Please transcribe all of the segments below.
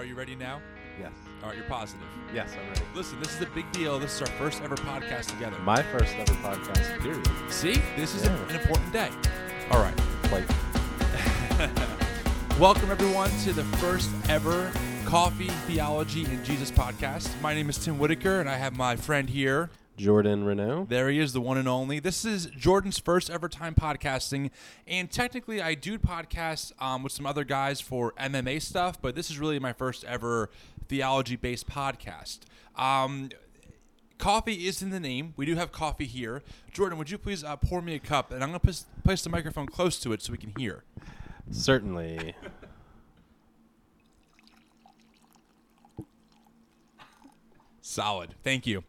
Are you ready now? Yes. All right, you're positive. Yes, I'm ready. Listen, this is a big deal. This is our first ever podcast together. My first ever podcast, period. See, this is a- an important day. All right. Like, Welcome, everyone, to the first ever Coffee, Theology, and Jesus podcast. My name is Tim Whitaker, and I have my friend here. Jordan Renault. There he is, the one and only. This is Jordan's first ever time podcasting, and technically, I do podcasts um, with some other guys for MMA stuff, but this is really my first ever theology-based podcast. Um, coffee is in the name. We do have coffee here. Jordan, would you please uh, pour me a cup, and I'm going to place the microphone close to it so we can hear. Certainly. Solid. Thank you.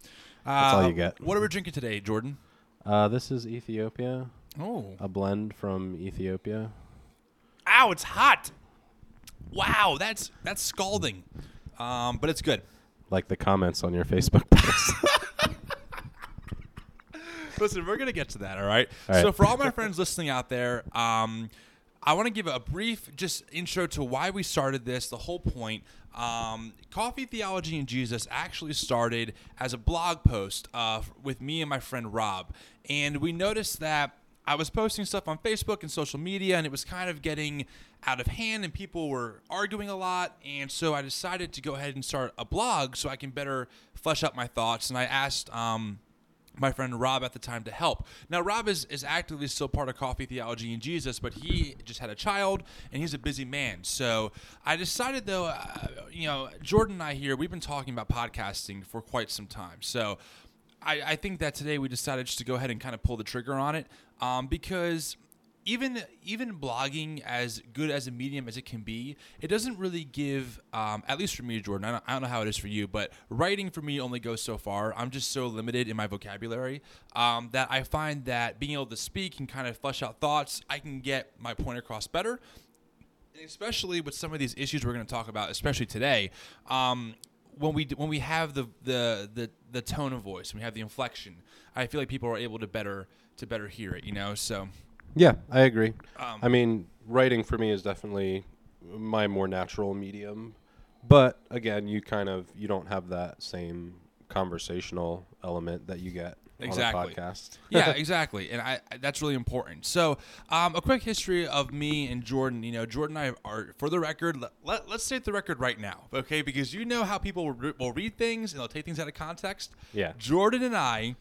That's all Uh, you get. What are we drinking today, Jordan? Uh, this is Ethiopia, Oh. a blend from Ethiopia. Ow, it's hot. Wow, that's that's scalding. Um, but it's good. Like the comments on your Facebook post. Listen, we're gonna get to that, all right? All right. So for all my friends listening out there, um, I want to give a brief just intro to why we started this. The whole point. Um, Coffee Theology and Jesus actually started as a blog post uh, with me and my friend Rob, and we noticed that I was posting stuff on Facebook and social media, and it was kind of getting out of hand, and people were arguing a lot. And so I decided to go ahead and start a blog so I can better flesh out my thoughts. And I asked. Um, my friend Rob at the time to help. Now, Rob is, is actively still part of Coffee Theology and Jesus, but he just had a child and he's a busy man. So I decided, though, uh, you know, Jordan and I here, we've been talking about podcasting for quite some time. So I, I think that today we decided just to go ahead and kind of pull the trigger on it um, because even even blogging as good as a medium as it can be, it doesn't really give. Um, at least for me, Jordan. I don't, I don't know how it is for you, but writing for me only goes so far. I'm just so limited in my vocabulary um, that I find that being able to speak and kind of flesh out thoughts, I can get my point across better. And especially with some of these issues we're going to talk about, especially today. Um, when we when we have the, the the the tone of voice, we have the inflection, I feel like people are able to better to better hear it. You know, so. Yeah, I agree. Um, I mean, writing for me is definitely my more natural medium. But again, you kind of you don't have that same conversational element that you get Exactly. on a podcast. yeah, exactly, and I, I that's really important. So, um, a quick history of me and Jordan. You know, Jordan and I are, for the record, let, let, let's state the record right now, okay? Because you know how people will, re- will read things and they'll take things out of context. Yeah. Jordan and I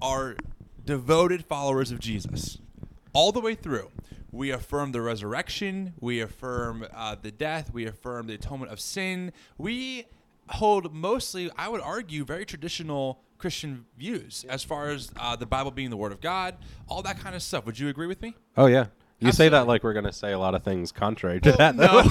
are devoted followers of Jesus, all the way through. We affirm the resurrection. We affirm uh, the death. We affirm the atonement of sin. We hold mostly, I would argue, very traditional Christian views as far as uh, the Bible being the Word of God, all that kind of stuff. Would you agree with me? Oh yeah. You say that like we're gonna say a lot of things contrary to that. though.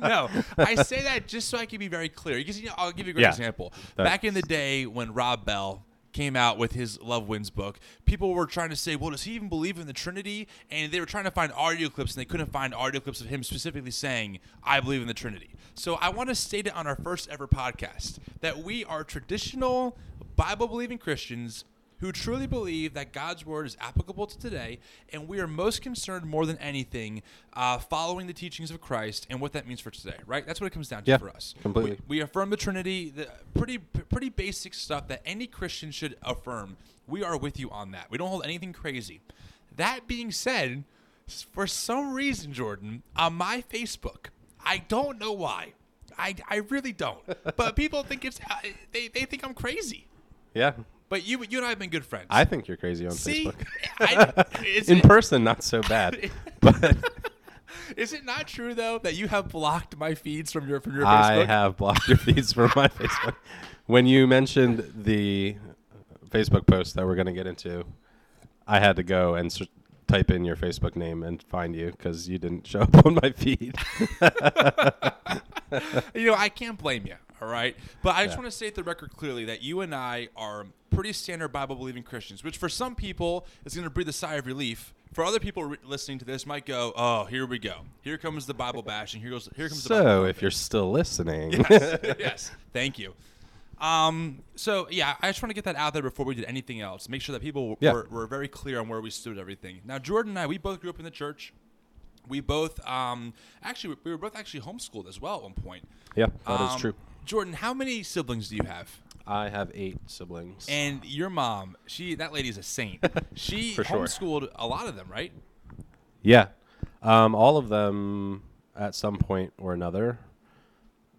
no, no. I say that just so I can be very clear. Because you know, I'll give you a great Yeah. example. Back in the day when Rob Bell came out with his Love Wins book, people were trying to say, "Well, does he even believe in the Trinity?" And they were trying to find audio clips, and they couldn't find audio clips of him specifically saying, "I believe in the Trinity." So I want to state it on our first ever podcast that we are traditional Bible believing Christians who truly believe that God's word is applicable to today, and we are most concerned more than anything uh, following the teachings of Christ and what that means for today. Right? That's what it comes down to Yeah, for us. completely. We, we affirm the Trinity, the pretty pretty basic stuff that any Christian should affirm. We are with you on that. We don't hold anything crazy. That being said, for some reason, Jordan, on my Facebook, I don't know why. I, I really don't. But people think it's uh, they, they think I'm crazy. yeah. But you you and I have been good friends. I think you're crazy on See, Facebook. I, In it, person, not so bad. but is it not true though that you have blocked my feeds from your from your Facebook? I have blocked your feeds from my Facebook. When you mentioned the Facebook post that we're going to get into, I had to go and type in your Facebook name and find you because you didn't show up on my feed. you know, I can't blame you. All right, but I just Yeah. want to state the record clearly that you and I are pretty standard Bible believing Christians, which for some people is going to breathe a sigh of relief. For other people re- listening to this, might go, "Oh, here we go. Here comes the Bible bashing. Here goes. Here comes the Bible." so, if you're still listening, yes, yes. Thank you. Um, so yeah, I just want to get that out there before we did anything else. Make sure that people Yeah. were, were very clear on where we stood everything. Now, Jordan and I, we both grew up in the church. We both um, actually we were both actually homeschooled as well at one point. Yeah, that is Um, true. Jordan, how many siblings do you have? I have eight siblings. And your mom, she that lady's a saint. She For sure. homeschooled a lot of them, right? yeah, um, all of them at some point or another.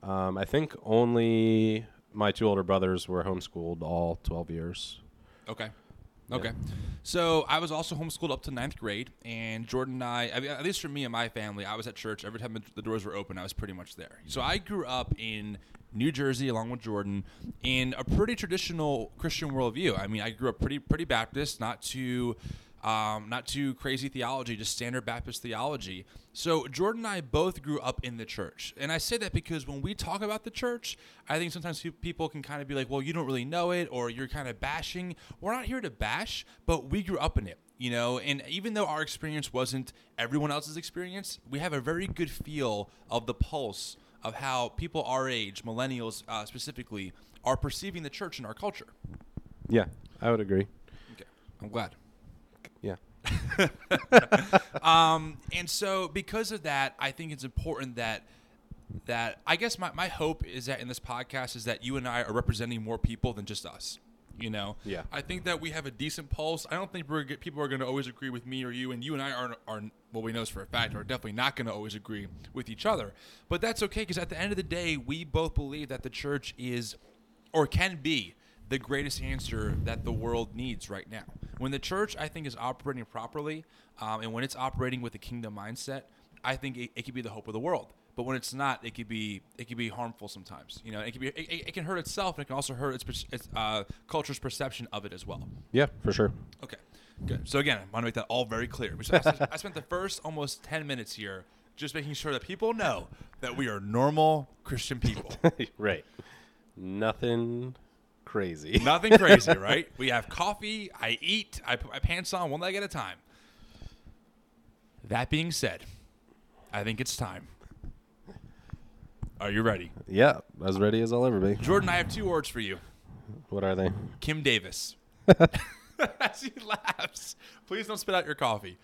Um, I think only my two older brothers were homeschooled all 12 years. Okay. Okay. So I was also homeschooled up to ninth grade, and Jordan and I, I mean, at least for me and my family, I was at church every time the doors were open. I was pretty much there. So I grew up in New Jersey, along with Jordan, in a pretty traditional Christian worldview. I mean, I grew up pretty pretty Baptist, not too. Um, not too crazy theology, just standard Baptist theology. So Jordan and I both grew up in the church, and I say that because when we talk about the church, I think sometimes people can kind of be like, "Well, you don't really know it," or "You're kind of bashing." We're not here to bash, but we grew up in it, you know. And even though our experience wasn't everyone else's experience, we have a very good feel of the pulse of how people our age, millennials uh, specifically, are perceiving the church in our culture. Yeah, I would agree. Okay, I'm glad. Yeah. um, and so because of that, I think it's important that that I guess my, my hope is that in this podcast is that you and I are representing more people than just us. You know, Yeah. I think that we have a decent pulse. I don't think people are going to always agree with me or you, and you and I are are well, we know this for a fact are definitely not going to always agree with each other. But that's okay because at the end of the day, we both believe that the church is or can be the greatest answer that the world needs right now. When the church, I think, is operating properly, um, and when it's operating with a kingdom mindset, I think it, it could be the hope of the world. But when it's not, it could be it could be harmful sometimes. You know, it can be it, it can hurt itself, and it can also hurt its, its uh, culture's perception of it as well. Yeah, for sure. Okay, good. So again, I want to make that all very clear. I spent the first almost ten minutes here just making sure that people know that we are normal Christian people. right. Nothing crazy. Nothing crazy, right? We have coffee. I eat. I put my pants on one leg at a time. That being said, I think it's time. Are you ready? yeah, as ready as I'll ever be. Jordan, I have two words for you What are they? Kim Davis. As he laughs. Please don't spit out your coffee.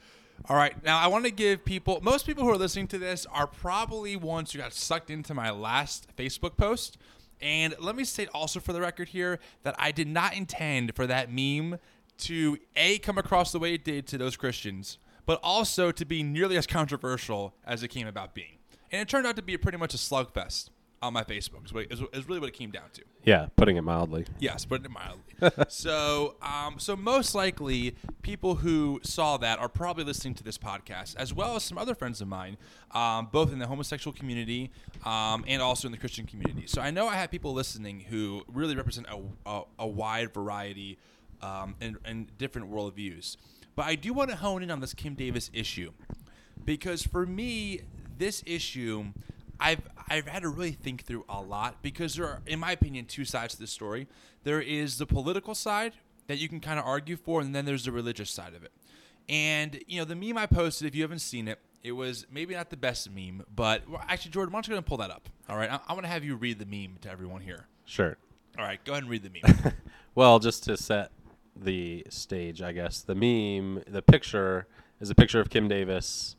All right. Now, I want to give people, most people who are listening to this are probably ones who got sucked into my last Facebook post. And let me state also for the record here that I did not intend for that meme to A, come across the way it did to those Christians, but also to be nearly as controversial as it came about being. And it turned out to be pretty much a slugfest on my Facebook, is, what- is, is really what it came down to. Yeah, putting it mildly. Yes, put it mildly. so, um, so most likely, people who saw that are probably listening to this podcast, as well as some other friends of mine, um, both in the homosexual community um, and also in the Christian community. So I know I have people listening who really represent a, a, a wide variety um, and, and different worldviews. But I do want to hone in on this Kim Davis issue because for me, this issue, I've I've had to really think through a lot because there are, in my opinion, two sides to this story. There is the political side that you can kind of argue for, and then there's the religious side of it. And you know, the meme I posted, if you haven't seen it, it was maybe not the best meme, but well, actually, Jordan, why don't you go and pull that up? All right, I, I want to have you read the meme to everyone here. Sure. All right, go ahead and read the meme. Well, just to set the stage, I guess the meme, the picture is a picture of Kim Davis,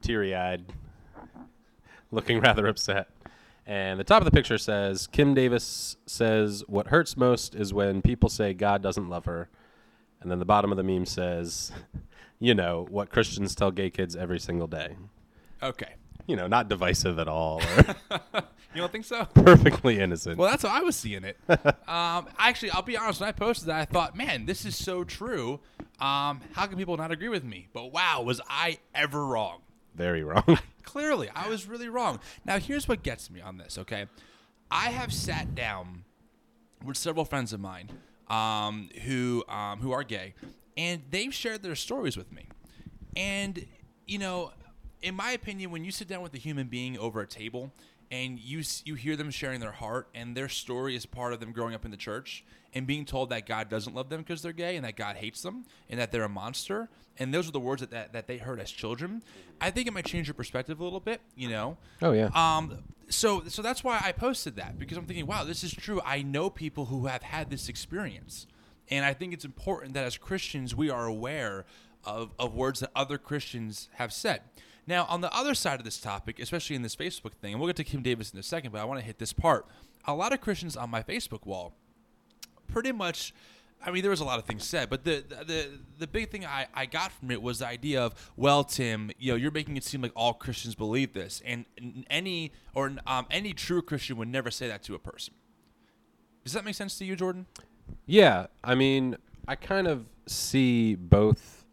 teary-eyed, looking rather upset. And the top of the picture says, "Kim Davis says what hurts most is when people say God doesn't love her." And then the bottom of the meme says, "You know what Christians tell gay kids every single day." okay, You know, not divisive at all, you don't think so? perfectly innocent. Well, that's how I was seeing it. um, actually, I'll be honest. When I posted that, I thought, man, this is so true. Um, how can people not agree with me? But wow, was I ever wrong? Very wrong. Clearly, I was really wrong. Now, here's what gets me on this, okay? I have sat down with several friends of mine um, who um, who are gay, and they've shared their stories with me. And you know, in my opinion, when you sit down with a human being over a table and you you hear them sharing their heart and their story is part of them growing up in the church and being told that God doesn't love them because they're gay and that God hates them and that they're a monster and those are the words that, that, that they heard as children, I think it might change your perspective a little bit, you know. oh yeah. Um, so so that's why I posted that because I'm thinking, wow, this is true. I know people who have had this experience, and I think it's important that as Christians we are aware of of words that other Christians have said. Now, on the other side of this topic, especially in this Facebook thing, and we'll get to Kim Davis in a second, but I want to hit this part. A lot of Christians on my Facebook wall pretty much I mean, there was a lot of things said, but the the the big thing I, I got from it was the idea of, well, Tim, you know, you're making it seem like all Christians believe this, and any or um, any true Christian would never say that to a person. Does that make sense to you, Jordan? Yeah, I mean, I kind of see both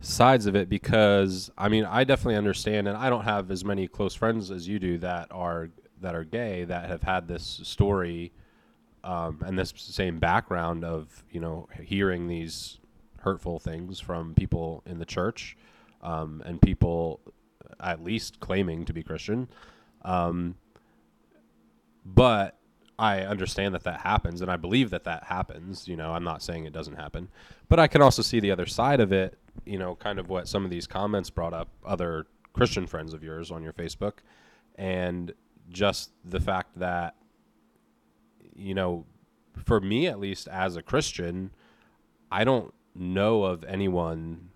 sides of it because I mean, I definitely understand, and I don't have as many close friends as you do that are that are gay that have had this story um, and this same background of you know hearing these hurtful things from people in the church um, and people at least claiming to be Christian. Um, but I understand that that happens, and I believe that that happens. You know, I'm not saying it doesn't happen, but I can also see the other side of it. You know, kind of what some of these comments brought up, other Christian friends of yours on your Facebook, and just the fact that you know, for me at least as a Christian, I don't know of anyone,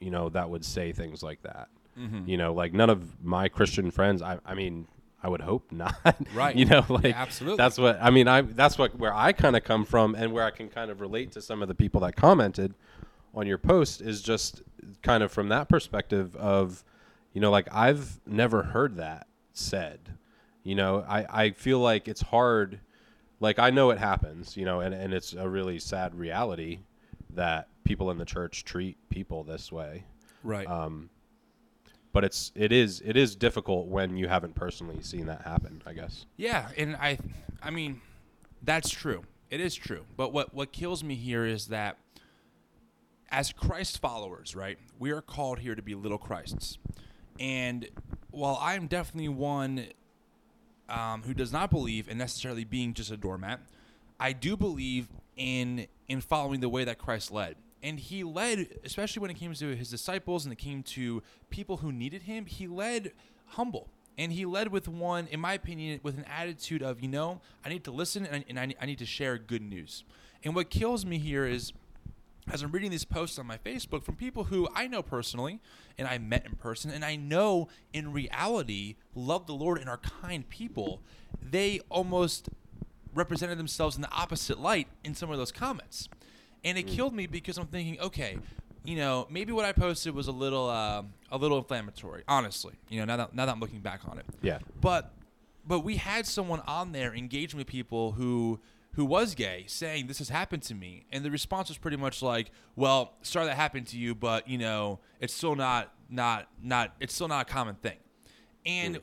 you know, that would say things like that. Mm-hmm. You know, like none of my Christian friends. I, I mean, I would hope not. Right. you know, like yeah, absolutely. That's what I mean. I that's what where I kind of come from, and where I can kind of relate to some of the people that commented on your post is just kind of from that perspective of, you know, like I've never heard that said. You know, I I feel like it's hard like I know it happens, you know, and, and it's a really sad reality that people in the church treat people this way. Right. Um, but it's it is it is difficult when you haven't personally seen that happen. I guess. Yeah, and I, I mean, that's true. It is true. But what what kills me here is that as Christ followers, right, we are called here to be little Christs, and while I am definitely one um, who does not believe in necessarily being just a doormat, I do believe in in following the way that Christ led. And he led, especially when it came to his disciples and it came to people who needed him, he led humble. And he led with one, in my opinion, with an attitude of, you know, I need to listen and I, and I, I need to share good news. And what kills me here is as I'm reading these posts on my Facebook from people who I know personally and I met in person and I know in reality love the Lord and are kind people, they almost represented themselves in the opposite light in some of those comments. And it mm. killed me because I'm thinking, okay, you know, maybe what I posted was a little uh, a little inflammatory, honestly. You know, now that now that I'm looking back on it. Yeah. But but we had someone on there engaging with people who who was gay saying this has happened to me. And the response was pretty much like well sorry that happened to you but you know it's still not not not it's still not a common thing. And mm.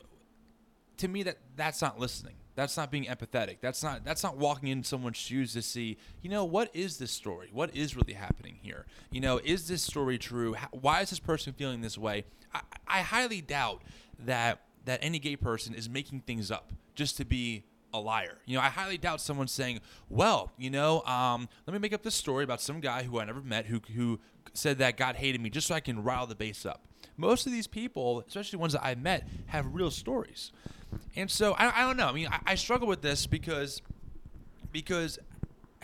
to me that that's not listening. That's not being empathetic. That's not that's not walking in someone's shoes to see you know what is this story? What is really happening here? You know is this story true? How, why is this person feeling this way? I, I highly doubt that that any gay person is making things up just to be a liar. You know, I highly doubt someone saying, "Well, you know, um, let me make up this story about some guy who I never met who who said that God hated me just so I can rile the base up." Most of these people, especially ones that I met, have real stories, and so I, I don't know. I mean, I, I struggle with this because because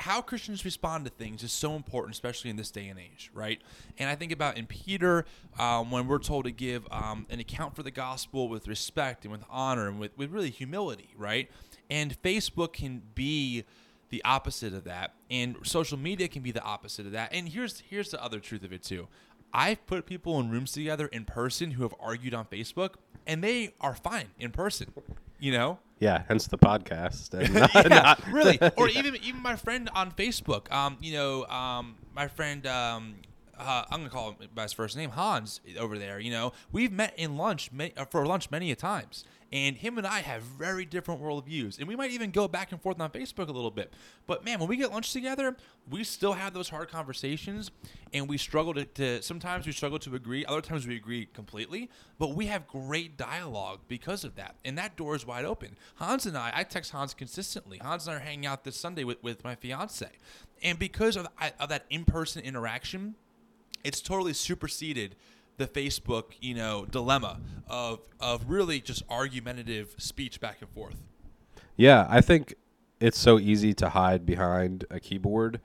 how Christians respond to things is so important, especially in this day and age, right? And I think about in Peter, um, when we're told to give um, an account for the gospel with respect and with honor and with, with really humility, right? And Facebook can be the opposite of that, and social media can be the opposite of that. And here's here's the other truth of it too. I've put people in rooms together in person who have argued on Facebook, and they are fine in person. You know? Yeah, hence the podcast. Not, yeah, not really. Or yeah. even even my friend on Facebook. Um, you know, um, my friend um, uh, I'm gonna call him by his first name, Hans, over there. You know, we've met in lunch many, uh, for lunch many a times, and him and I have very different worldviews, and we might even go back and forth on Facebook a little bit. But man, when we get lunch together, we still have those hard conversations, and we struggle to, to sometimes we struggle to agree, other times we agree completely, but we have great dialogue because of that, and that door is wide open. Hans and I, I text Hans consistently. Hans and I are hanging out this Sunday with, with my fiance, and because of, of that in-person interaction it's totally superseded the Facebook, you know, dilemma of of really just argumentative speech back and forth. Yeah, I think it's so easy to hide behind a keyboard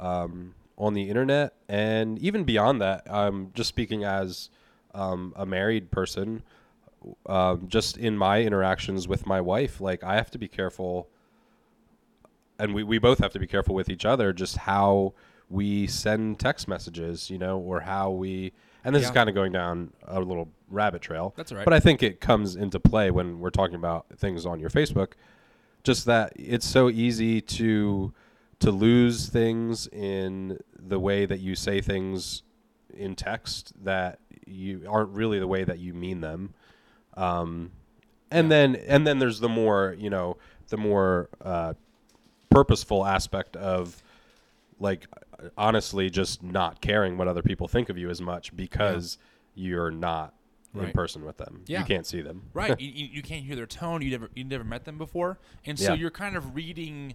um, on the internet, and even beyond that. I'm just speaking as um, a married person, um, just in my interactions with my wife, like I have to be careful, and we, we both have to be careful with each other, just how we send text messages, you know, or how we. And this is kind of going down a little rabbit trail. That's all right. But I think it comes into play when we're talking about things on your Facebook. Just that it's so easy to to lose things in the way that you say things in text that you aren't really the way that you mean them. Um, and then and then there's the more you know the more uh, purposeful aspect of like honestly just not caring what other people think of you as much because you're not in person with them. Yeah. You can't see them. right. You, you can't hear their tone. You never you never met them before. And so Yeah. you're kind of reading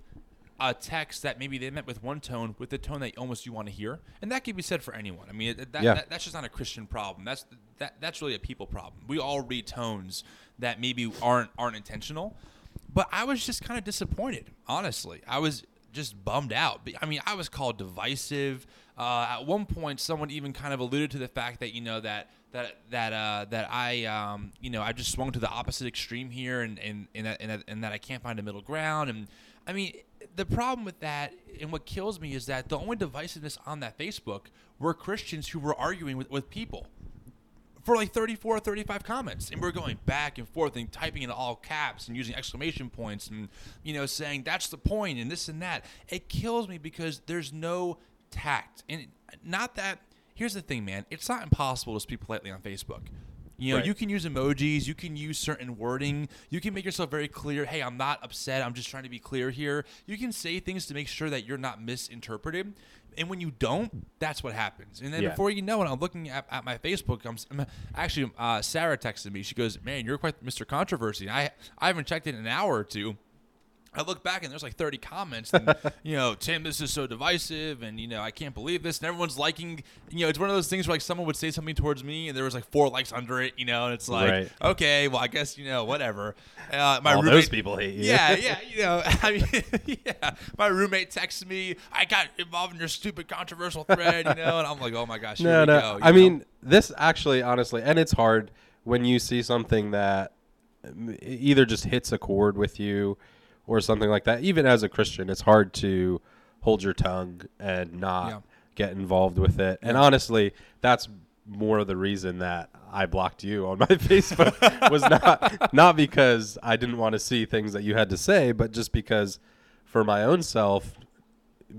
a text that maybe they meant with one tone with the tone that almost you want to hear. And that can be said for anyone. I mean that, Yeah. that, that's just not a christian problem. That's that that's really a people problem. We all read tones that maybe aren't aren't intentional. But i was just kind of disappointed honestly. I was just bummed out. I mean i was called divisive. Uh, at one point someone even kind of alluded to the fact that you know that that that uh, that I um, you know I just swung to the opposite extreme here, and and and that, and that, and that I can't find a middle ground. And I mean, the problem with that, and what kills me, is that the only divisiveness on that Facebook were Christians who were arguing with, with people for like 34 or 35 comments. And we're going back and forth and typing in all caps and using exclamation points and you know saying that's the point and this and that. It kills me because there's no tact. And not that here's the thing man it's not impossible to speak politely on facebook. You know Right. you can use emojis you can use certain wording you can make yourself very clear hey i'm not upset i'm just trying to be clear here. You can say things to make sure that you're not misinterpreted and when you don't that's what happens. And then Yeah. before you know it i'm looking at, at my facebook. I'm, I'm actually uh, sarah texted me. She goes man you're quite mr controversy. I i haven't checked it in an hour or two I look back and there's like 30 comments, and, you know, Tim, this is so divisive, and you know, I can't believe this, and everyone's liking, you know, it's one of those things where like someone would say something towards me, and there was like four likes under it, you know, and it's like, Right. okay, well, I guess you know, whatever. Uh, my All roommate, those people hate you. yeah, yeah, you know, I mean, yeah. My roommate texted me, I got involved in your stupid controversial thread, you know, and I'm like, oh my gosh, here no, no. go. I know? mean, this actually, honestly, and it's hard when you see something that um, either just hits a chord with you or something like that. Even as a Christian, it's hard to hold your tongue and not Yeah. get involved with it. And honestly, that's more of the reason that I blocked you on my Facebook was not not because I didn't want to see things that you had to say, but just because for my own self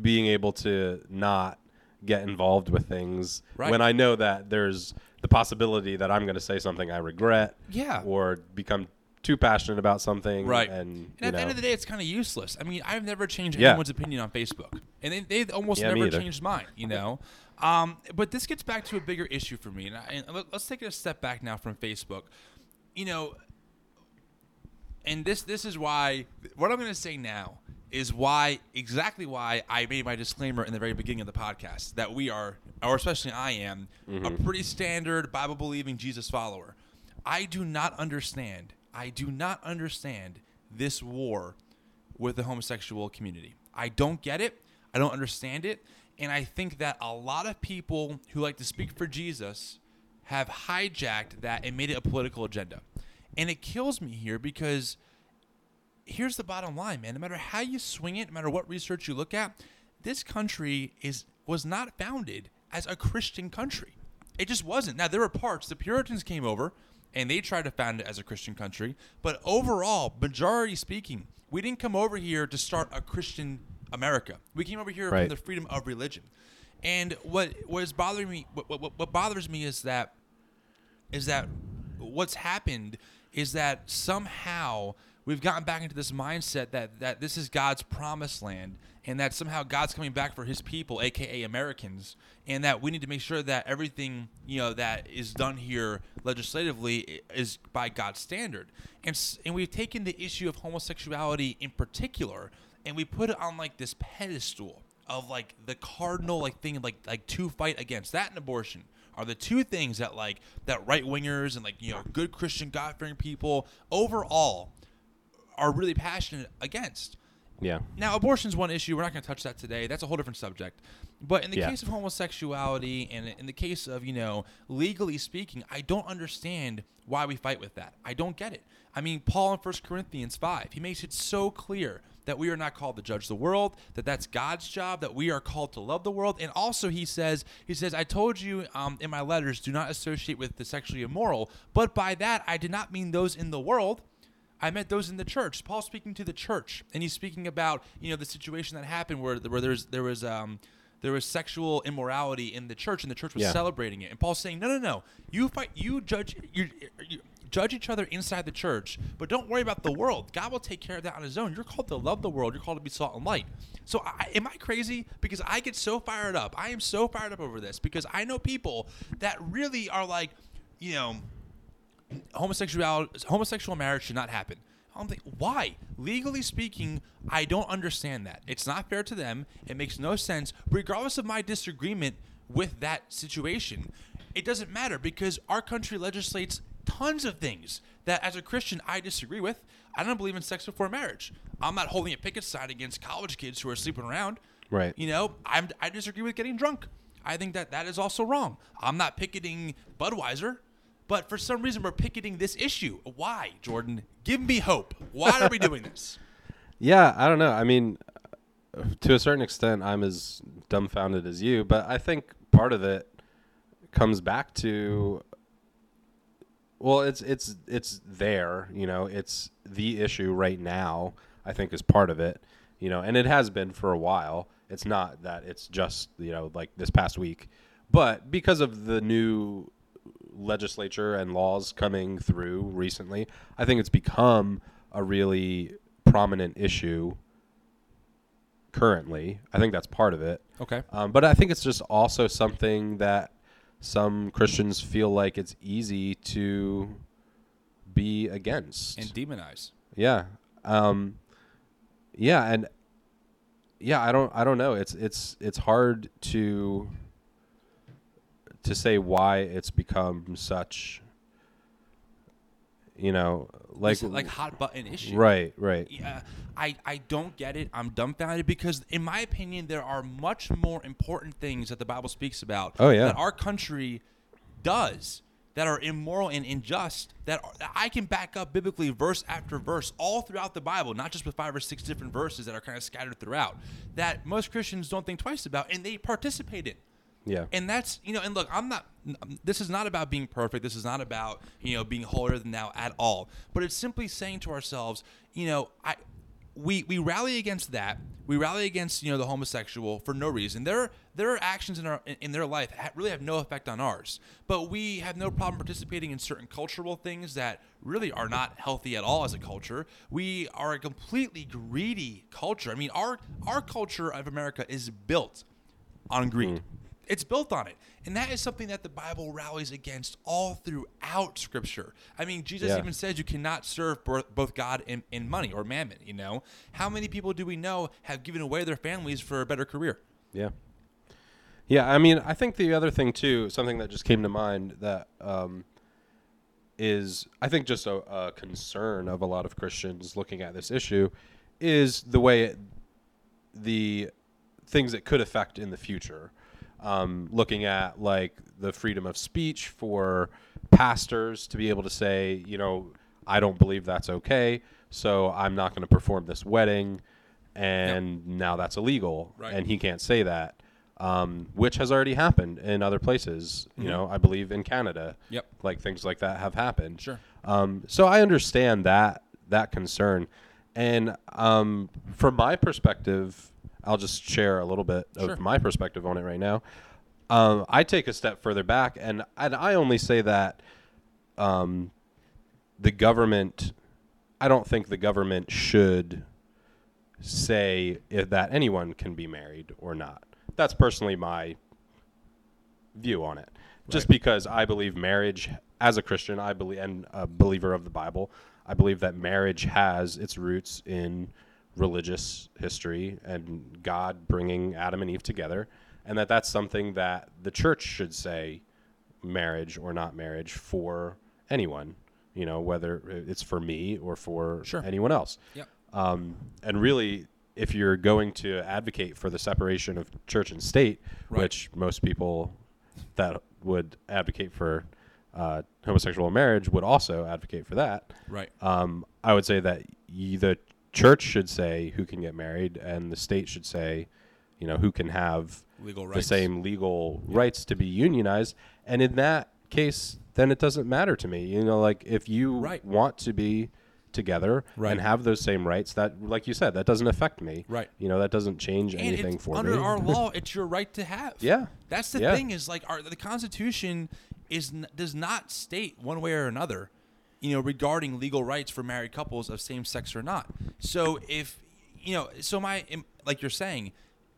being able to not get involved with things Right. when I know that there's the possibility that I'm going to say something I regret Yeah. or become too passionate about something Right. and, And at the end of the day, it's kind of useless. I mean, I've never changed Yeah. anyone's opinion on Facebook, and they, they've almost Yeah, never changed mine. You know, um, but this gets back to a bigger issue for me, and, I, and let- let's take it a step back now from Facebook. You know, and this this is why what I'm going to say now is why exactly why I made my disclaimer in the very beginning of the podcast that we are, or especially I am, a pretty standard Bible believing Jesus follower. I do not understand. I do not understand this war with the homosexual community. I don't get it. I don't understand it. And I think that a lot of people who like to speak for Jesus have hijacked that and made it a political agenda. And it kills me here because here's the bottom line, man. No matter how you swing it, no matter what research you look at, this country is was not founded as a Christian country. It just wasn't. Now there were parts. The Puritans came over and they tried to found it as a Christian country, but overall, majority speaking, we didn't come over here to start a Christian America. We came over here from the freedom of religion. And what what is bothering me, what, what, what bothers me is that is that what's happened is that somehow we've gotten back into this mindset that that this is God's promised land and that somehow God's coming back for his people aka Americans and that we need to make sure that everything you know that is done here legislatively is by God's standard. And and we've taken the issue of homosexuality in particular and we put it on like this pedestal of like the cardinal like thing like like to fight against. That and abortion are the two things that like that right wingers and like you know good Christian God fearing people overall are really passionate against. Yeah. Now, abortion's one issue. We're not going to touch that today. That's a whole different subject. But in the Yeah. case of homosexuality and in the case of, you know, legally speaking, I don't understand why we fight with that. I don't get it. I mean, Paul in 1 Corinthians 5, he makes it so clear that we are not called to judge the world, that that's God's job, that we are called to love the world. And also he says, he says, I told you um, in my letters, do not associate with the sexually immoral, but by that I did not mean those in the world. I met those in the church. Paul's speaking to the church, and he's speaking about you know the situation that happened where where there's there was um there was sexual immorality in the church, and the church was Yeah. celebrating it. And Paul's saying, no, no, no, you fight, you judge, you, you judge each other inside the church, but don't worry about the world. God will take care of that on His own. You're called to love the world. You're called to be salt and light. So, I, am I crazy? Because I get so fired up. I am so fired up over this because I know people that really are like, you know homosexual homosexual marriage should not happen. I'm like, why? Legally speaking, I don't understand that. It's not fair to them. It makes no sense, regardless of my disagreement with that situation. It doesn't matter because our country legislates tons of things that, as a Christian, I disagree with. I don't believe in sex before marriage. I'm not holding a picket sign against college kids who are sleeping around. Right. You know, I'm, I disagree with getting drunk. I think that that is also wrong. I'm not picketing Budweiser, but for some reason we're picketing this issue. Why, Jordan? Give me hope. Why are we doing this? Yeah, I don't know. I mean, to a certain extent, I'm as dumbfounded as you, but I think part of it comes back to well, it's it's it's there, you know, it's the issue right now. I think is part of it, you know, and it has been for a while. It's not that it's just you know like this past week, but because of the new legislature and laws coming through recently, I think it's become a really prominent issue currently. I think that's part of it. Okay. Um, but I think it's just also something that some Christians feel like it's easy to be against. And demonize. yeah. Um, yeah, and yeah, I don't I don't know. It's it's it's hard to to say why it's become such you know, like Like, hot button issue. right, right. Yeah, I, I don't get it. I'm dumbfounded because, in my opinion, there are much more important things that the Bible speaks about. Oh, yeah. That our country does that are immoral and unjust. That, are, that I can back up biblically, verse after verse, all throughout the Bible, not just with five or six different verses that are kind of scattered throughout. That most Christians don't think twice about, and they participate in. Yeah. And that's you know, and look, I'm not. Um, this is not about being perfect. This is not about you know being holier than thou at all. But it's simply saying to ourselves, you know, I. We, we rally against that. We rally against you know the homosexual for no reason. Their their actions in our in their life ha- really have no effect on ours. But we have no problem participating in certain cultural things that really are not healthy at all as a culture. We are a completely greedy culture. I mean, our our culture of America is built on greed. Hmm. It's built on it. And that is something that the Bible rallies against all throughout Scripture. I mean, Jesus Yeah. even says you cannot serve both God and, and money or mammon, you know? How many people do we know have given away their families for a better career? Yeah. Yeah, I mean, I think the other thing too, something that just came to mind that um, is, I think, just a, a concern of a lot of Christians looking at this issue, is the way it, the things it could affect in the future. Um, looking at like the freedom of speech for pastors to be able to say, you know, I don't believe that's okay, so I'm not going to perform this wedding, and now that's illegal, Right. and he can't say that, um, which has already happened in other places. You know, I believe in Canada, Yep. like things like that have happened. Sure. Um, so I understand that that concern, and um, from my perspective, I'll just share a little bit of Sure. my perspective on it right now. Um, I take a step further back, and and I only say that um, the government. I don't think the government should say if that anyone can be married or not. That's personally my view on it. Just because I believe marriage, as a Christian, I believe and a believer of the Bible, I believe that marriage has its roots in religious history and God bringing Adam and Eve together, and that that's something that the church should say, marriage or not marriage for anyone. You know, whether it's for me or for Sure. anyone else. Yep. Um, and really, if you're going to advocate for the separation of church and state, Right. which most people that would advocate for uh, homosexual marriage would also advocate for that. Right. Um, I would say that y- the church should say who can get married, and the state should say, you know, who can have Legal the rights. same legal rights to be unionized. And in that case, then it doesn't matter to me. You know, like if you Right. want to be together Right. and have those same rights, that, like you said, that doesn't affect me. Right. You know, that doesn't change And anything for under me. our law, it's your right to have. Yeah. That's the Yeah. thing is like our the Constitution is n- does not state one way or another, you know, regarding legal rights for married couples of same sex or not. So if you know, so my like you're saying,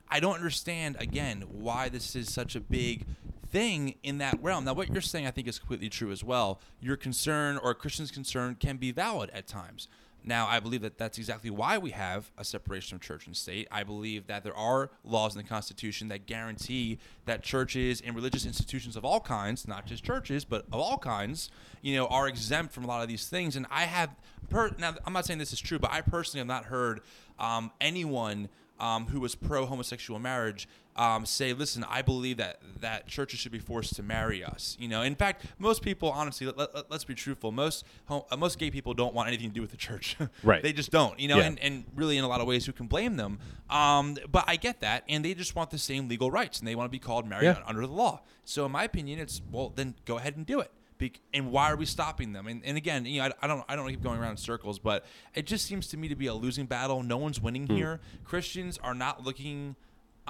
I don't understand again why this is such a big thing in that realm. Now, what you're saying, I think, is completely true as well. Your concern or a Christian's concern can be valid at times. Now, I believe that that's exactly why we have a separation of church and state. I believe that there are laws in the Constitution that guarantee that churches and religious institutions of all kinds, not just churches, but of all kinds, you know, are exempt from a lot of these things. And I have, per- now I'm not saying this is true, but I personally have not heard um, anyone um, who was pro homosexual marriage um, say, "Listen, I believe that that churches should be forced to marry us." You know, in fact, most people, honestly, let, let, us be truthful. Most uh, most gay people don't want anything to do with the church. Right. they just don't. You know, Yeah. and, and really, in a lot of ways, who can blame them? Um, but I get that, and they just want the same legal rights, and they want to be called married Yeah. under the law. So, in my opinion, it's well, then go ahead and do it. Be- and why are we stopping them? And, and again, you know, I, I don't, I don't keep going around in circles, but it just seems to me to be a losing battle. No one's winning Hmm. here. Christians are not looking.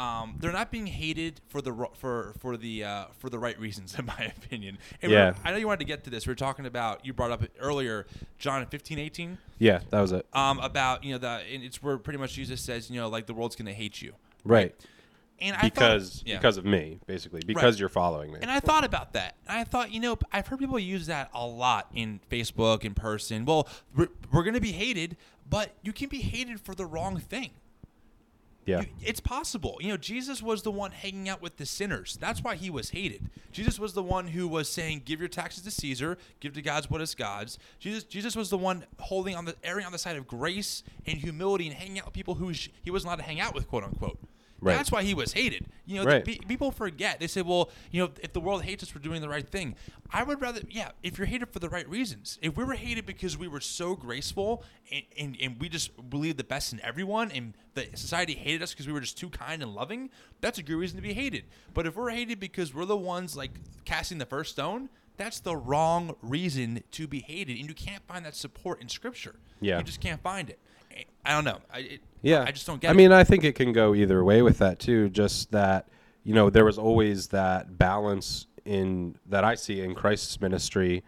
Um, they're not being hated for the for for the uh, for the right reasons, in my opinion. And Yeah. I know you wanted to get to this. We were talking about you brought up earlier, John fifteen eighteen yeah, that was it. um, about you know the and it's where pretty much Jesus says you know like the world's gonna hate you, Right. and I Because thought, yeah. because of me, basically. Because Right. you're following me. and I thought about that, and I thought you know I've heard people use that a lot in Facebook in person. Well, we're, we're gonna be hated, but you can be hated for the wrong thing. Yeah. You- it's possible. You know, Jesus was the one hanging out with the sinners. That's why he was hated. Jesus was the one who was saying, "Give your taxes to Caesar, give to God's what is God's." Jesus, Jesus was the one holding on the erring on the side of grace and humility and hanging out with people who sh- he wasn't allowed to hang out with, quote unquote. Right. That's why he was hated. You know, Right. the, pe- people forget. They say, "Well, you know, if the world hates us for doing the right thing," I would rather, yeah, if you're hated for the right reasons. If we were hated because we were so graceful and, and, and we just believed the best in everyone, and the society hated us because we were just too kind and loving, that's a good reason to be hated. But if we're hated because we're the ones like casting the first stone, that's the wrong reason to be hated, and you can't find that support in Scripture. Yeah. you just can't find it. I don't know. I, it, Yeah, I just don't get. I it. mean, I think it can go either way with that too. Just that you know, there was always that balance in that I see in Christ's ministry.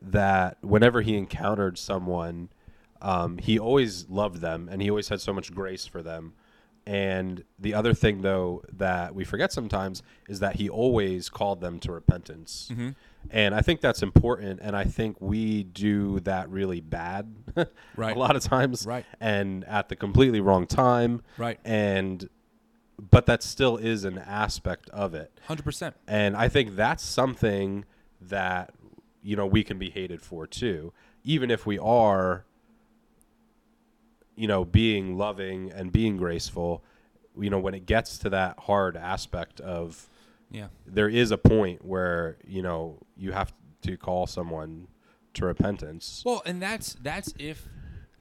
That whenever he encountered someone, um, he always loved them, and he always had so much grace for them. And the other thing, though, that we forget sometimes is that he always called them to repentance. Mm-hmm. And I think that's important. And I think we do that really bad Right. a lot of times. Right. And at the completely wrong time. Right. And, but that still is an aspect of it. hundred percent. And I think that's something that, you know, we can be hated for too. Even if we are, you know, being loving and being graceful, you know, when it gets to that hard aspect of, Yeah. there is a point where, you know, you have to call someone to repentance. Well, and that's that's if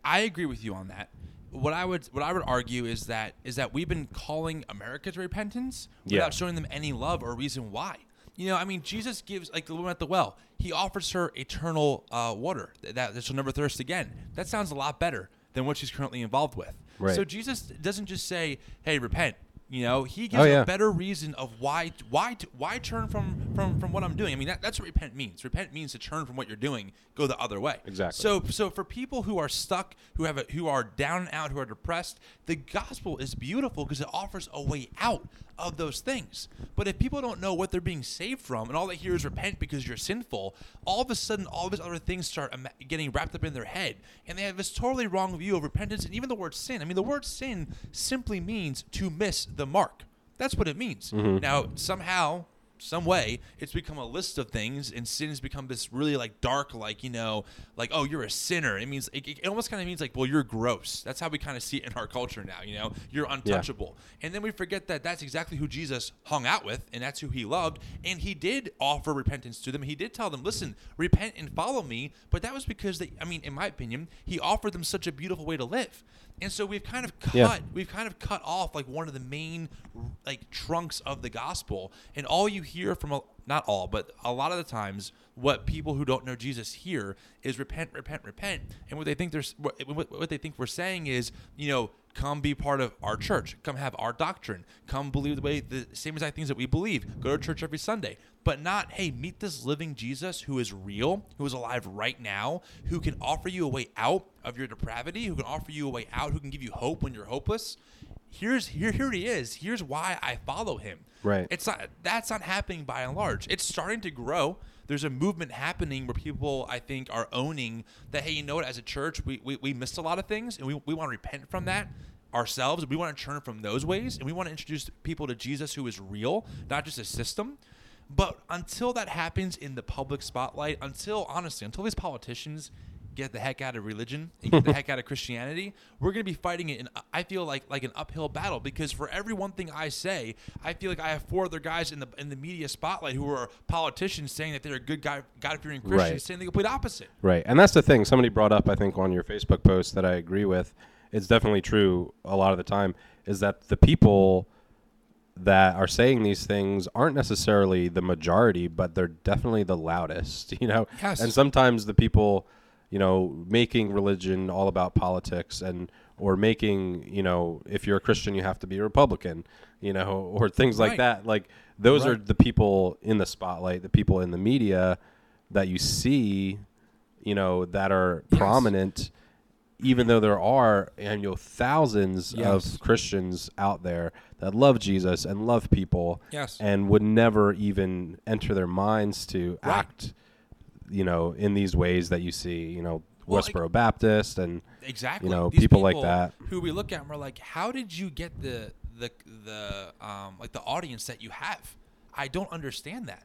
I agree with you on that. What I would what I would argue is that is that we've been calling America to repentance Yeah. without showing them any love or reason why. You know, I mean, Jesus gives like the woman at the well. He offers her eternal uh, water that, that she'll never thirst again. That sounds a lot better than what she's currently involved with. Right. So Jesus doesn't just say, "Hey, repent." You know, he gives Oh, yeah. a better reason of why why why turn from from from what I'm doing. I mean, that, that's what repent means. Repent means to turn from what you're doing, go the other way. Exactly. So so for people who are stuck, who have a, who are down and out, who are depressed, the gospel is beautiful because it offers a way out of those things. But if people don't know what they're being saved from, and all they hear is repent because you're sinful, all of a sudden all of these other things start getting wrapped up in their head, and they have this totally wrong view of repentance and even the word sin. I mean, the word sin simply means to miss the mark. That's what it means. Mm-hmm. Now, somehow some way it's become a list of things and sin has become this really like dark like you know like oh you're a sinner. It means it, it almost kind of means like well you're gross. That's how we kind of see it in our culture now you know? You're untouchable. And then we forget that that's exactly who jesus hung out with and that's who he loved and he did offer repentance to them. He did tell them listen repent and follow me. But that was because they i mean in my opinion he offered them such a beautiful way to live and so we've kind of cut Yeah. we've kind of cut off like one of the main like trunks of the gospel and all you hear from a, not all but a lot of the times what people who don't know jesus hear is repent repent repent. And what they think there's what, what what they think we're saying is you know come be part of our church. Come have our doctrine. Come believe the way the same exact things that we believe. Go to church every sunday. But not hey meet this living jesus who is real who is alive right now who can offer you a way out of your depravity who can offer you a way out who can give you hope when you're hopeless. Here's here here he is. Here's why i follow him. Right. it's not that's not happening by and large. It's starting to grow there's a movement happening where people i think are owning that hey you know what as a church we we, we missed a lot of things and we, we want to repent from that ourselves we want to turn from those ways and we want to introduce people to jesus who is real not just a system. But until that happens in the public spotlight until honestly until these politicians get the heck out of religion and get the heck out of Christianity, we're going to be fighting it. In, I feel like like an uphill battle because for every one thing I say, I feel like I have four other guys in the in the media spotlight who are politicians saying that they're a good guy, God fearing Christians, Right. saying the complete opposite. Right. And that's the thing. Somebody brought up, I think, on your Facebook post that I agree with. It's definitely true a lot of the time is that the people that are saying these things aren't necessarily the majority, but they're definitely the loudest, you know? Yes. And sometimes the people, you know, making religion all about politics and or making, you know, if you're a Christian you have to be a Republican, you know, or things like Right. that. Like those are the people in the spotlight, the people in the media that you see, you know, that are Yes. prominent even though there are and you know thousands Yes. of Christians out there that love Jesus and love people Yes. and would never even enter their minds to Right. act you know in these ways that you see you know Well, like- Westboro Baptist and Exactly. You know, These people like that. who we look at and we're like, how did you get the the the um like the audience that you have? I don't understand that.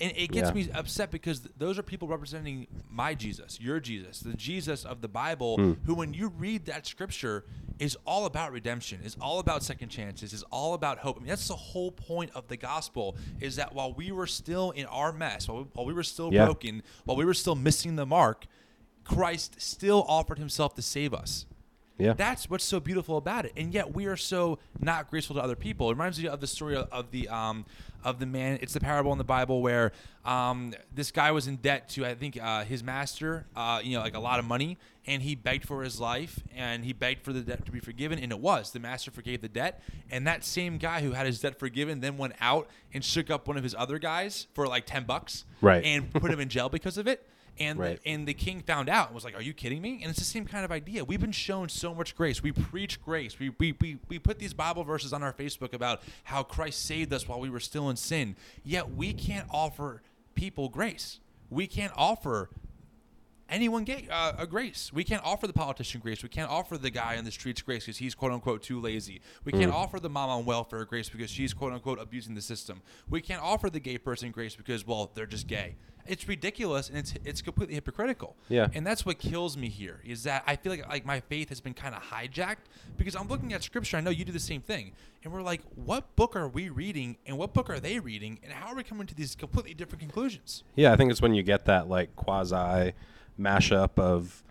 And it gets Yeah. me upset because th- those are people representing my Jesus, your Jesus, the Jesus of the Bible, Hmm. who, when you read that scripture, is all about redemption, is all about second chances, is all about hope. I mean, that's the whole point of the gospel is that while we were still in our mess, while we, while we were still Yeah. broken, while we were still missing the mark, Christ still offered himself to save us. yeah That's what's so beautiful about it, and yet we are so not graceful to other people. It reminds me of the story of, of the um, of the man. It's the parable in the Bible where um, this guy was in debt to I think uh, his master, uh, you know, like a lot of money, and he begged for his life, and he begged for the debt to be forgiven, and it was the master forgave the debt, and that same guy who had his debt forgiven then went out and shook up one of his other guys for like ten bucks, Right. and put him in jail because of it. And Right. the, and the king found out and was like, "Are you kidding me?" And it's the same kind of idea. We've been shown so much grace. We preach grace. We we, we, we put these Bible verses on our Facebook about how Christ saved us while we were still in sin. Yet we can't offer people grace. We can't offer anyone ga- uh, a grace. We can't offer the politician grace. We can't offer the guy on the streets grace because he's quote unquote too lazy. We can't offer the mom on welfare grace because she's quote unquote abusing the system. We can't offer the gay person grace because well they're just gay. It's ridiculous and it's it's completely hypocritical. Yeah. And that's what kills me here is that I feel like like my faith has been kind of hijacked because I'm looking at scripture. I know you do the same thing, and we're like, what book are we reading and what book are they reading, and how are we coming to these completely different conclusions? Yeah, I think it's when you get that like quasi mashup of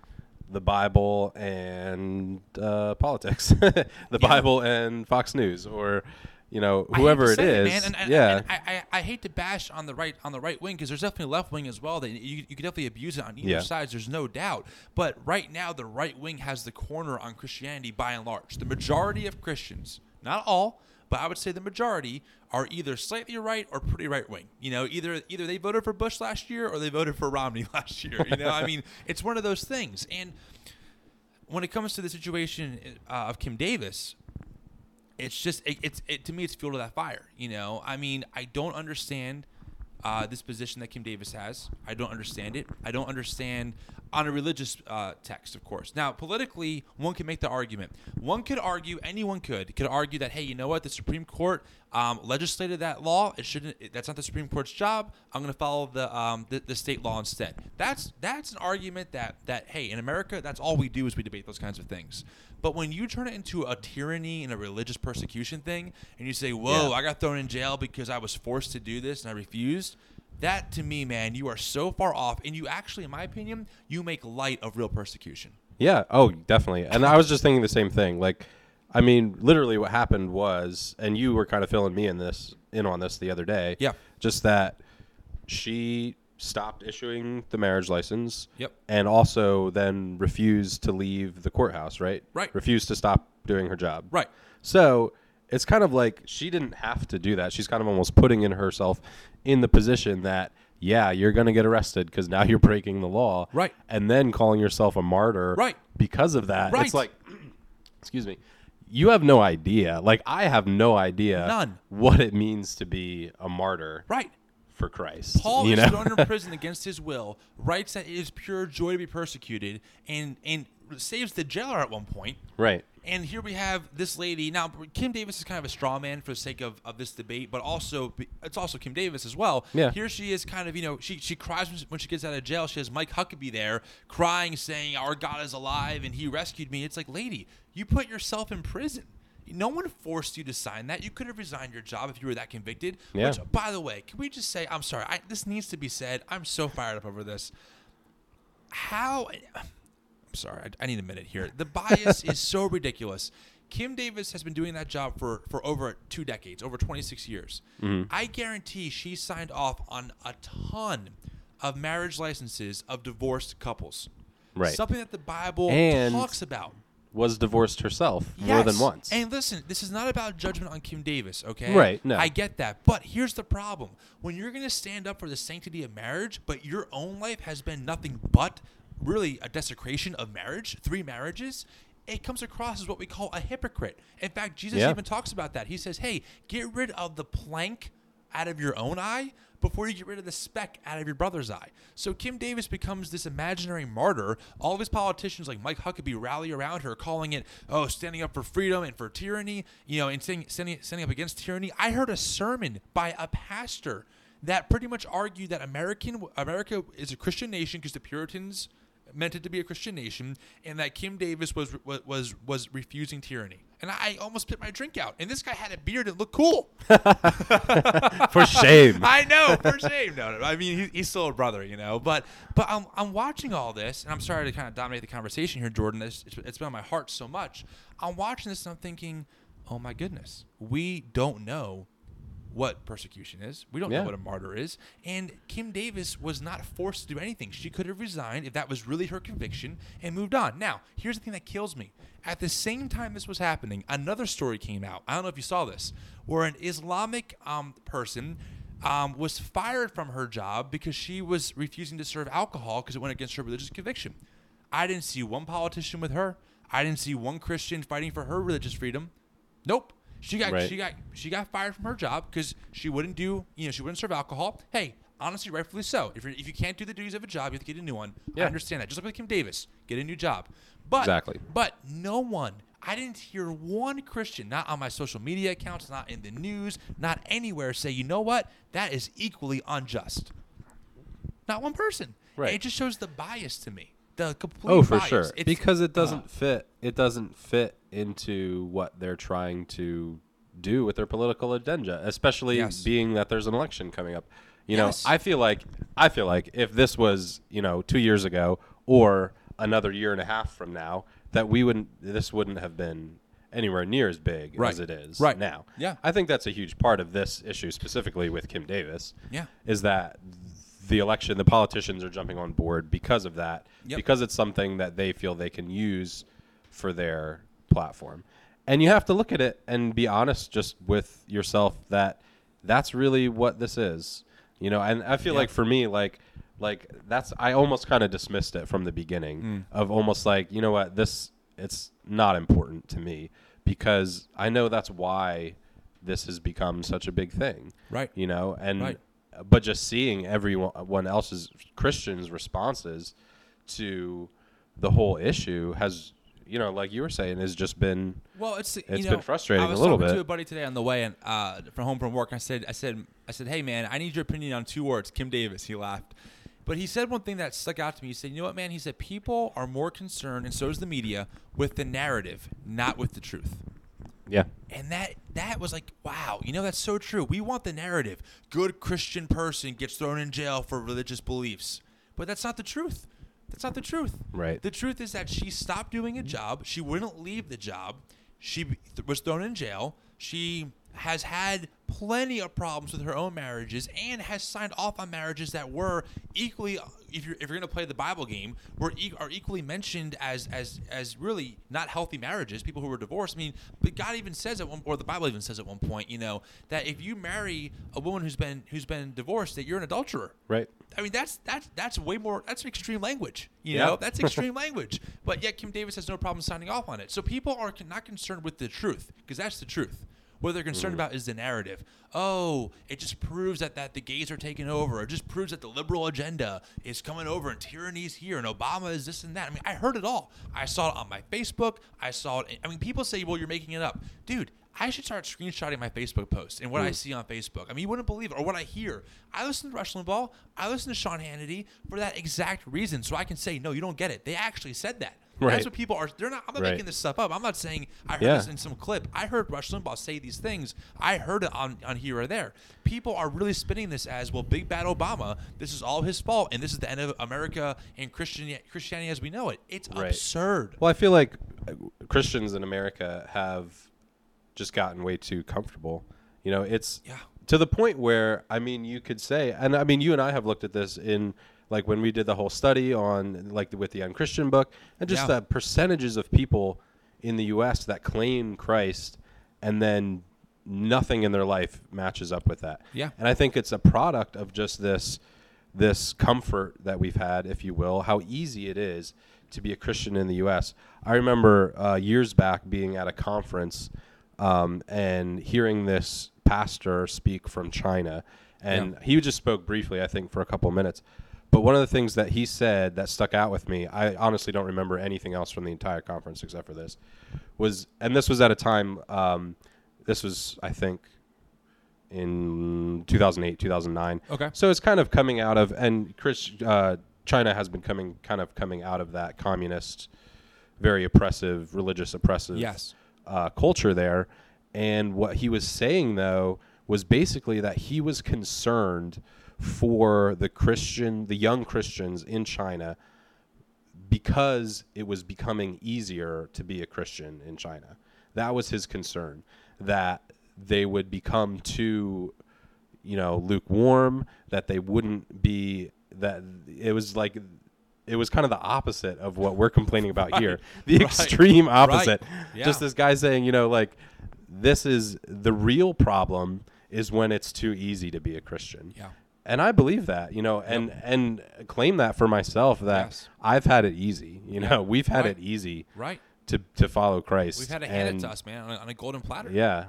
the Bible and uh, politics, the Bible and Fox News, or you know whoever it is. it and, and- yeah, and I, I, I hate to bash on the right on the right wing because there's definitely left wing as well. That you, you could definitely abuse it on either Yeah. side. There's no doubt. But right now, the right wing has the corner on Christianity by and large. The majority of Christians, not all, but I would say the majority are either slightly right or pretty right wing. You know, either either they voted for Bush last year or they voted for Romney last year. You know, I mean, it's one of those things. And when it comes to the situation uh, of Kim Davis, it's just it, it's it, to me it's fuel to that fire. You know, I mean, I don't understand uh, this position that Kim Davis has. I don't understand it. I don't understand on a religious uh, text, of course. Now, politically, one can make the argument. One could argue, anyone could, could argue that, hey, you know what? The Supreme Court um, legislated that law. It shouldn't. It, that's not the Supreme Court's job. I'm going to follow the, um, the the state law instead. That's that's an argument that that hey, in America, that's all we do is we debate those kinds of things. But when you turn it into a tyranny and a religious persecution thing, and you say, "Whoa, Yeah. I got thrown in jail because I was forced to do this and I refused," that to me, man, you are so far off, and you actually, in my opinion, you make light of real persecution. Yeah. Oh, definitely. And I was just thinking the same thing. Like, I mean, literally, what happened was, and you were kind of filling me in this in on this the other day. Yeah. Just that she stopped issuing the marriage license. Yep. And also then refused to leave the courthouse. Right. Right. Refused to stop doing her job. Right. So it's kind of like she didn't have to do that. She's kind of almost putting in herself in the position that yeah, you're going to get arrested because now you're breaking the law. Right. And then calling yourself a martyr. Right. Because of that. Right. It's like, excuse me. You have no idea. Like I have no idea. None. What it means to be a martyr Right. For Christ. Paul you is know? thrown in prison against his will, writes that it is pure joy to be persecuted, and and saves the jailer at one point. right. And here we have this lady. Now, Kim Davis is kind of a straw man for the sake of, of this debate, but also it's also Kim Davis as well. Yeah. Here she is, kind of, you know, she she cries when she gets out of jail. She has Mike Huckabee there crying, saying, "Our God is alive and He rescued me." It's like, lady, you put yourself in prison. No one forced you to sign that. You could have resigned your job if you were that convicted. Yeah. Which, by the way, can we just say, I'm sorry, I, this needs to be said. I'm so fired up over this. How I'm sorry, I, I need a minute here. The bias is so ridiculous. Kim Davis has been doing that job for, for over two decades, over 26 years. Mm-hmm. I guarantee she signed off on a ton of marriage licenses of divorced couples. Right. Something that the Bible And- talks about. Was divorced herself more than Yes. once. And listen, this is not about judgment on Kim Davis, okay? Right, no. I get that. But here's the problem. When you're going to stand up for the sanctity of marriage, but your own life has been nothing but really a desecration of marriage, three marriages, it comes across as what we call a hypocrite. In fact, Jesus Yeah. even talks about that. He says, hey, get rid of the plank out of your own eye before you get rid of the speck out of your brother's eye. So Kim Davis becomes this imaginary martyr. All of his politicians, like Mike Huckabee, rally around her, calling it, oh, standing up for freedom and for tyranny, you know, and standing, standing, standing up against tyranny. I heard a sermon by a pastor that pretty much argued that American America is a Christian nation because the Puritans meant it to be a Christian nation, and that Kim Davis was was was, was refusing tyranny. And I almost spit my drink out. And this guy had a beard and looked cool. For shame. I know, for shame. No, no, I mean, he, he's still a brother, you know. But but I'm, I'm watching all this, and I'm sorry to kind of dominate the conversation here, Jordan. It's, it's, it's been on my heart so much. I'm watching this, and I'm thinking, oh my goodness, we don't know what persecution is. We don't Yeah. know what a martyr is. And Kim Davis was not forced to do anything. She could have resigned if that was really her conviction and moved on. Now, here's the thing that kills me. At the same time this was happening, another story came out. I don't know if you saw this, where an Islamic um, person um, was fired from her job because she was refusing to serve alcohol because it went against her religious conviction. I didn't see one politician with her. I didn't see one Christian fighting for her religious freedom. Nope. She got Right. she got she got fired from her job because she wouldn't do you know she wouldn't serve alcohol. Hey, honestly, rightfully so. If if you can't do the duties of a job, you have to get a new one. I understand that. Just like with Kim Davis, get a new job. But Exactly. But no one. I didn't hear one Christian, not on my social media accounts, not in the news, not anywhere, say, you know what, that is equally unjust. Not one person. Right. It just shows the bias to me. The complete Oh, for bias. sure. It's- because it doesn't uh, fit. It doesn't fit into what they're trying to do with their political agenda, especially Yes. being that there's an election coming up. You Yes. know, I feel like I feel like if this was you know two years ago or another year and a half from now, that we wouldn't. This wouldn't have been anywhere near as big Right. as it is Right. now. Yeah. I think that's a huge part of this issue, specifically with Kim Davis. Yeah. is that the election, the politicians are jumping on board because of that, Yep. because it's something that they feel they can use for their platform. And you have to look at it and be honest just with yourself that that's really what this is. You know, and I feel like for me, like like that's I almost kind of dismissed it from the beginning Mm. of almost like, you know what, this it's not important to me because I know that's why this has become such a big thing. Right. You know, and Right. But just seeing everyone else's Christians' responses to the whole issue has, you know, like you were saying, has just been Well, it's you It's know, been frustrating I was a little talking bit. to a buddy today on the way and uh, from home from work. I said, I said, I said, hey man, I need your opinion on two words. Kim Davis. He laughed, but he said one thing that stuck out to me. He said, you know what, man? He said people are more concerned, and so is the media, with the narrative, not with the truth. Yeah, And that that was like, wow, you know that's so true. We want the narrative. Good Christian person gets thrown in jail for religious beliefs. But that's not the truth. That's not the truth. Right. The truth is that she stopped doing a job. She wouldn't leave the job. She was thrown in jail. She has had plenty of problems with her own marriages and has signed off on marriages that were equally if you're if you're going to play the Bible game, were e- are equally mentioned as as as really not healthy marriages, people who were divorced. I mean, but God even says at one or the Bible even says at one point, you know, that if you marry a woman who's been who's been divorced that you're an adulterer. right. I mean, that's that's that's way more. That's extreme language. You Yeah. know, that's extreme language. But yet, Kim Davis has no problem signing off on it. So people are not concerned with the truth because that's the truth. What they're concerned mm. about is the narrative. Oh, it just proves that, that the gays are taking over. It just proves that the liberal agenda is coming over and tyranny's here and Obama is this and that. I mean, I heard it all. I saw it on my Facebook. I saw it. I mean, people say, well, you're making it up. Dude, I should start screenshotting my Facebook posts and what I mm. see on Facebook. I mean, you wouldn't believe it or what I hear. I listen to Rush Limbaugh. I listen to Sean Hannity for that exact reason, so I can say, no, you don't get it. They actually said that. Right. That's what people are. They're not. I'm not Right. making this stuff up. I'm not saying I heard Yeah. this in some clip. I heard Rush Limbaugh say these things. I heard it on, on here or there. People are really spinning this as well. Big bad Obama. This is all his fault, and this is the end of America and Christian Christianity as we know it. It's Right. absurd. Well, I feel like uh, Christians in America have just gotten way too comfortable. You know, it's Yeah. to the point where I mean, you could say, and I mean, you and I have looked at this in like when we did the whole study on like with the Unchristian book, and just Yeah. the percentages of people in the U.S. that claim Christ, and then nothing in their life matches up with that. Yeah. and I think it's a product of just this this comfort that we've had, if you will, how easy it is to be a Christian in the U.S. I remember uh, years back being at a conference um, and hearing this pastor speak from China, and he just spoke briefly, I think, for a couple minutes. But one of the things that he said that stuck out with me, I honestly don't remember anything else from the entire conference except for this, was, and this was at a time, um, this was, I think, in 2008, 2009. Okay. So it's kind of coming out of, and Chris, uh, China has been coming, kind of coming out of that communist, very oppressive, religious oppressive Yes. uh, culture there. And what he was saying though was basically that he was concerned for the Christian, the young Christians in China, because it was becoming easier to be a Christian in China. That was his concern that they would become too, you know, lukewarm. That they wouldn't be. That it was like. It was kind of the opposite of what we're complaining about here. The Right. extreme opposite. Yeah. Just this guy saying, you know, like this is the real problem is when it's too easy to be a Christian. Yeah. And I believe that, you know, and and claim that for myself that Yes. I've had it easy. You know, we've had Right. it easy Right. to to follow Christ. We've had it handed to us, man, on a, on a golden platter. Yeah.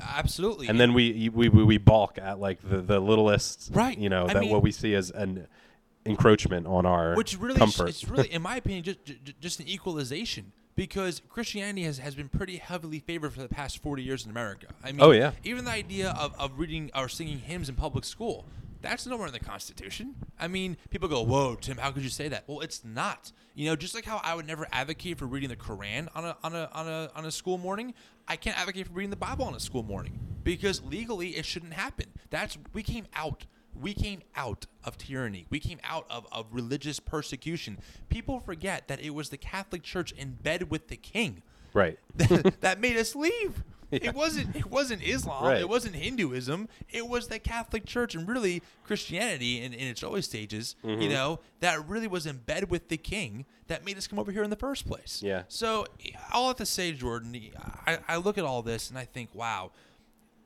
Absolutely. And then we we we, we balk at like the the littlest Right. you know, I that mean- what we see as an encroachment on our which really comfort. it's really in my opinion just j- just an equalization because Christianity has, has been pretty heavily favored for the past 40 years in America. I mean, Oh, yeah. even the idea of, of reading or singing hymns in public school, that's nowhere in the Constitution. I mean, people go, "Whoa, Tim, how could you say that?" Well, it's not. You know, just like how I would never advocate for reading the Quran on a on a on a on a school morning, I can't advocate for reading the Bible on a school morning because legally it shouldn't happen. That's we came out we came out of tyranny. We came out of, of religious persecution. People forget that it was the Catholic Church in bed with the king right. that made us leave. It wasn't it wasn't Islam, Right. it wasn't Hinduism, it was the Catholic Church and really Christianity in, in its early stages, Mm-hmm. you know, that really was in bed with the king that made us come over here in the first place. Yeah. So all I have to say, Jordan, I, I look at all this and I think, wow,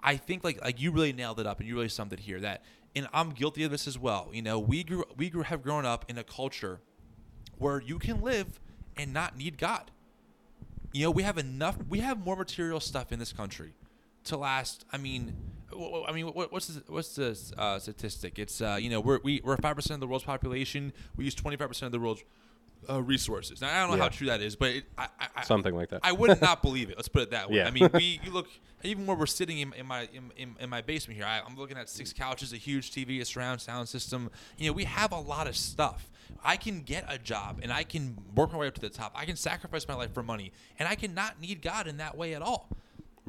I think like like you really nailed it up and you really summed it here that and I'm guilty of this as well. You know, we grew we grew have grown up in a culture where you can live and not need God. You know, we have enough we have more material stuff in this country to last I mean I mean, what's the, what's the uh, statistic? It's uh, you know we're we, we're five percent of the world's population. We use twenty five percent of the world's uh, resources. Now I don't know Yeah. how true that is, but it, I, I, Something like that. I would not believe it. Let's put it that way. Yeah. I mean, we you look even where we're sitting in, in my in, in, in my basement here. I, I'm looking at six couches, a huge TV, a surround sound system. You know, we have a lot of stuff. I can get a job and I can work my way up to the top. I can sacrifice my life for money, and I cannot need God in that way at all.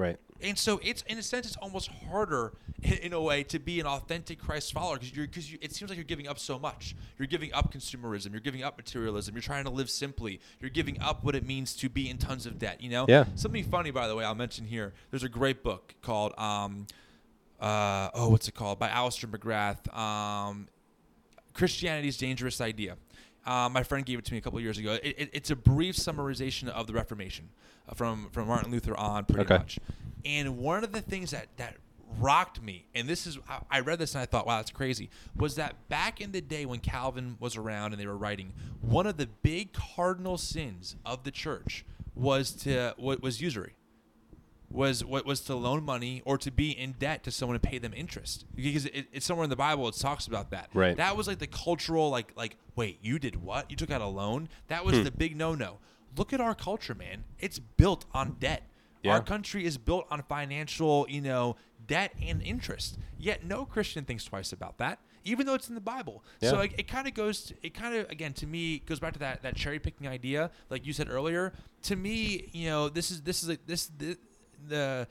Right. And so it's in a sense it's almost harder in, a way to be an authentic Christ follower because you're because you, it seems like you're giving up so much. You're giving up consumerism. You're giving up materialism. You're trying to live simply. You're giving up what it means to be in tons of debt. You know. Yeah. Something funny, by the way, I'll mention here. There's a great book called um, uh, oh, what's it called? By Alister McGrath. Um, Christianity's Dangerous Idea. Uh, my friend gave it to me a couple years ago. It, it, it's a brief summarization of the Reformation uh, from from Martin Luther on, pretty Okay. much. And one of the things that that rocked me, and this is I- I read this and I thought, wow, that's crazy, was that back in the day when Calvin was around and they were writing, one of the big cardinal sins of the church was to was usury was what was to loan money or to be in debt to someone and pay them interest. Because it, it's somewhere in the bible it talks about that. Right. that was like the cultural like like wait you did what? You took out a loan? That was Hmm. the big no-no. Look at our culture man. It's built on debt. Yeah. our country is built on financial you know debt and interest. Yet no christian thinks twice about that even though it's in the bible. So Yeah. like it kind of goes to, it kind of again to me goes back to that that cherry picking idea like you said earlier. To me you know this is this is like this the the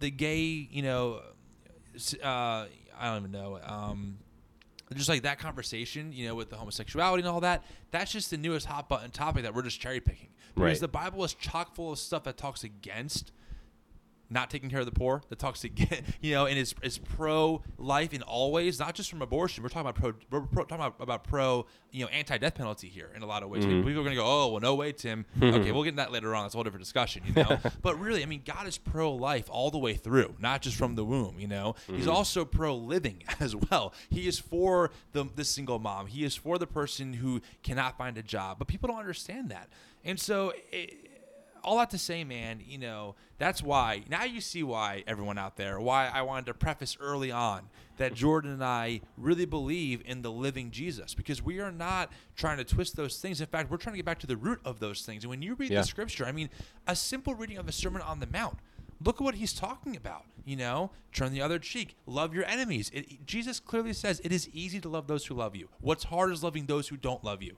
the gay you know uh i don't even know um just like that conversation, you know, with the homosexuality and all that, that's just the newest hot button topic that we're just cherry picking. Because Right. the Bible is chock full of stuff that talks against not taking care of the poor, that talks against, you know, and is, is pro life in all ways, not just from abortion. We're talking about pro, we're pro, talking about, about pro, you know, anti death penalty here in a lot of ways. Mm-hmm. People are going to go, oh, well, no way, Tim. okay, we'll get that later on. That's a whole different discussion, you know. but really, I mean, God is pro life all the way through, not just from the womb, you know. He's also pro living as well. He is for the, the single mom, he is for the person who cannot find a job. But people don't understand that. And so, it, all that to say, man, you know, that's why now you see why everyone out there, why I wanted to preface early on that Jordan and I really believe in the living Jesus because we are not trying to twist those things. In fact, we're trying to get back to the root of those things. And when you read Yeah. the scripture, I mean, a simple reading of the Sermon on the Mount, look at what he's talking about. You know, turn the other cheek, love your enemies. It, Jesus clearly says it is easy to love those who love you. What's hard is loving those who don't love you.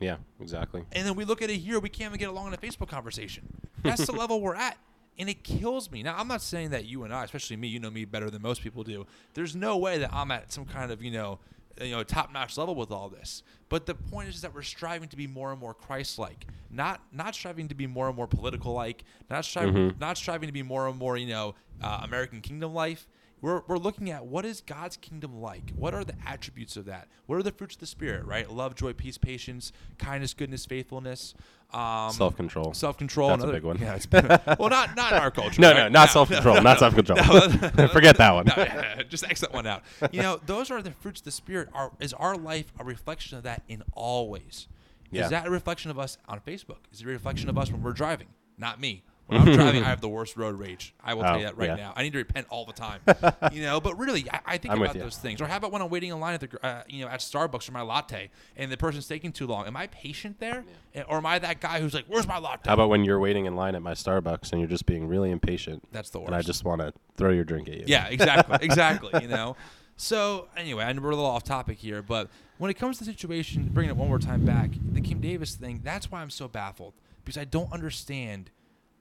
Yeah. Exactly. And then we look at it here, we can't even get along in a Facebook conversation. That's the level we're at. And it kills me. Now, I'm not saying that you and I, especially me, you know me better than most people do. There's no way that I'm at some kind of, you know, you know, top-notch level with all this. But the point is that we're striving to be more and more Christ-like, not not striving to be more and more political-like, not striving not striving to be more and more, you know, uh, American kingdom life. We're, we're looking at what is God's kingdom like? What are the attributes of that? What are the fruits of the Spirit, right? Love, joy, peace, patience, kindness, goodness, faithfulness. Um, Self control. Self control. That's a big one. Yeah, it's, well, not not in our culture. No, right? no, not self control. not self control. Forget that one. No, yeah, just X that one out. You know, those are the fruits of the spirit. Are is our life a reflection of that in all ways? Yeah. Is that a reflection of us on Facebook? Is it a reflection of us when we're driving? Not me. When I'm driving, I have the worst road rage. I will tell Oh, you that right yeah. now. I need to repent all the time. you know, but really, I, I think I'm with about you. those things. Or how about when I'm waiting in line at the, gr- uh, you know, at Starbucks for my latte, and the person's taking too long? Am I patient there, or am I that guy who's like, "Where's my latte?" How about when you're waiting in line at my Starbucks and you're just being really impatient? That's the And I worst. just want to throw your drink at you. Yeah, exactly, exactly. You know. So anyway, I know we're a little off topic here, but when it comes to the situation, bringing it one more time back, the Kim Davis thing. That's why I'm so baffled because I don't understand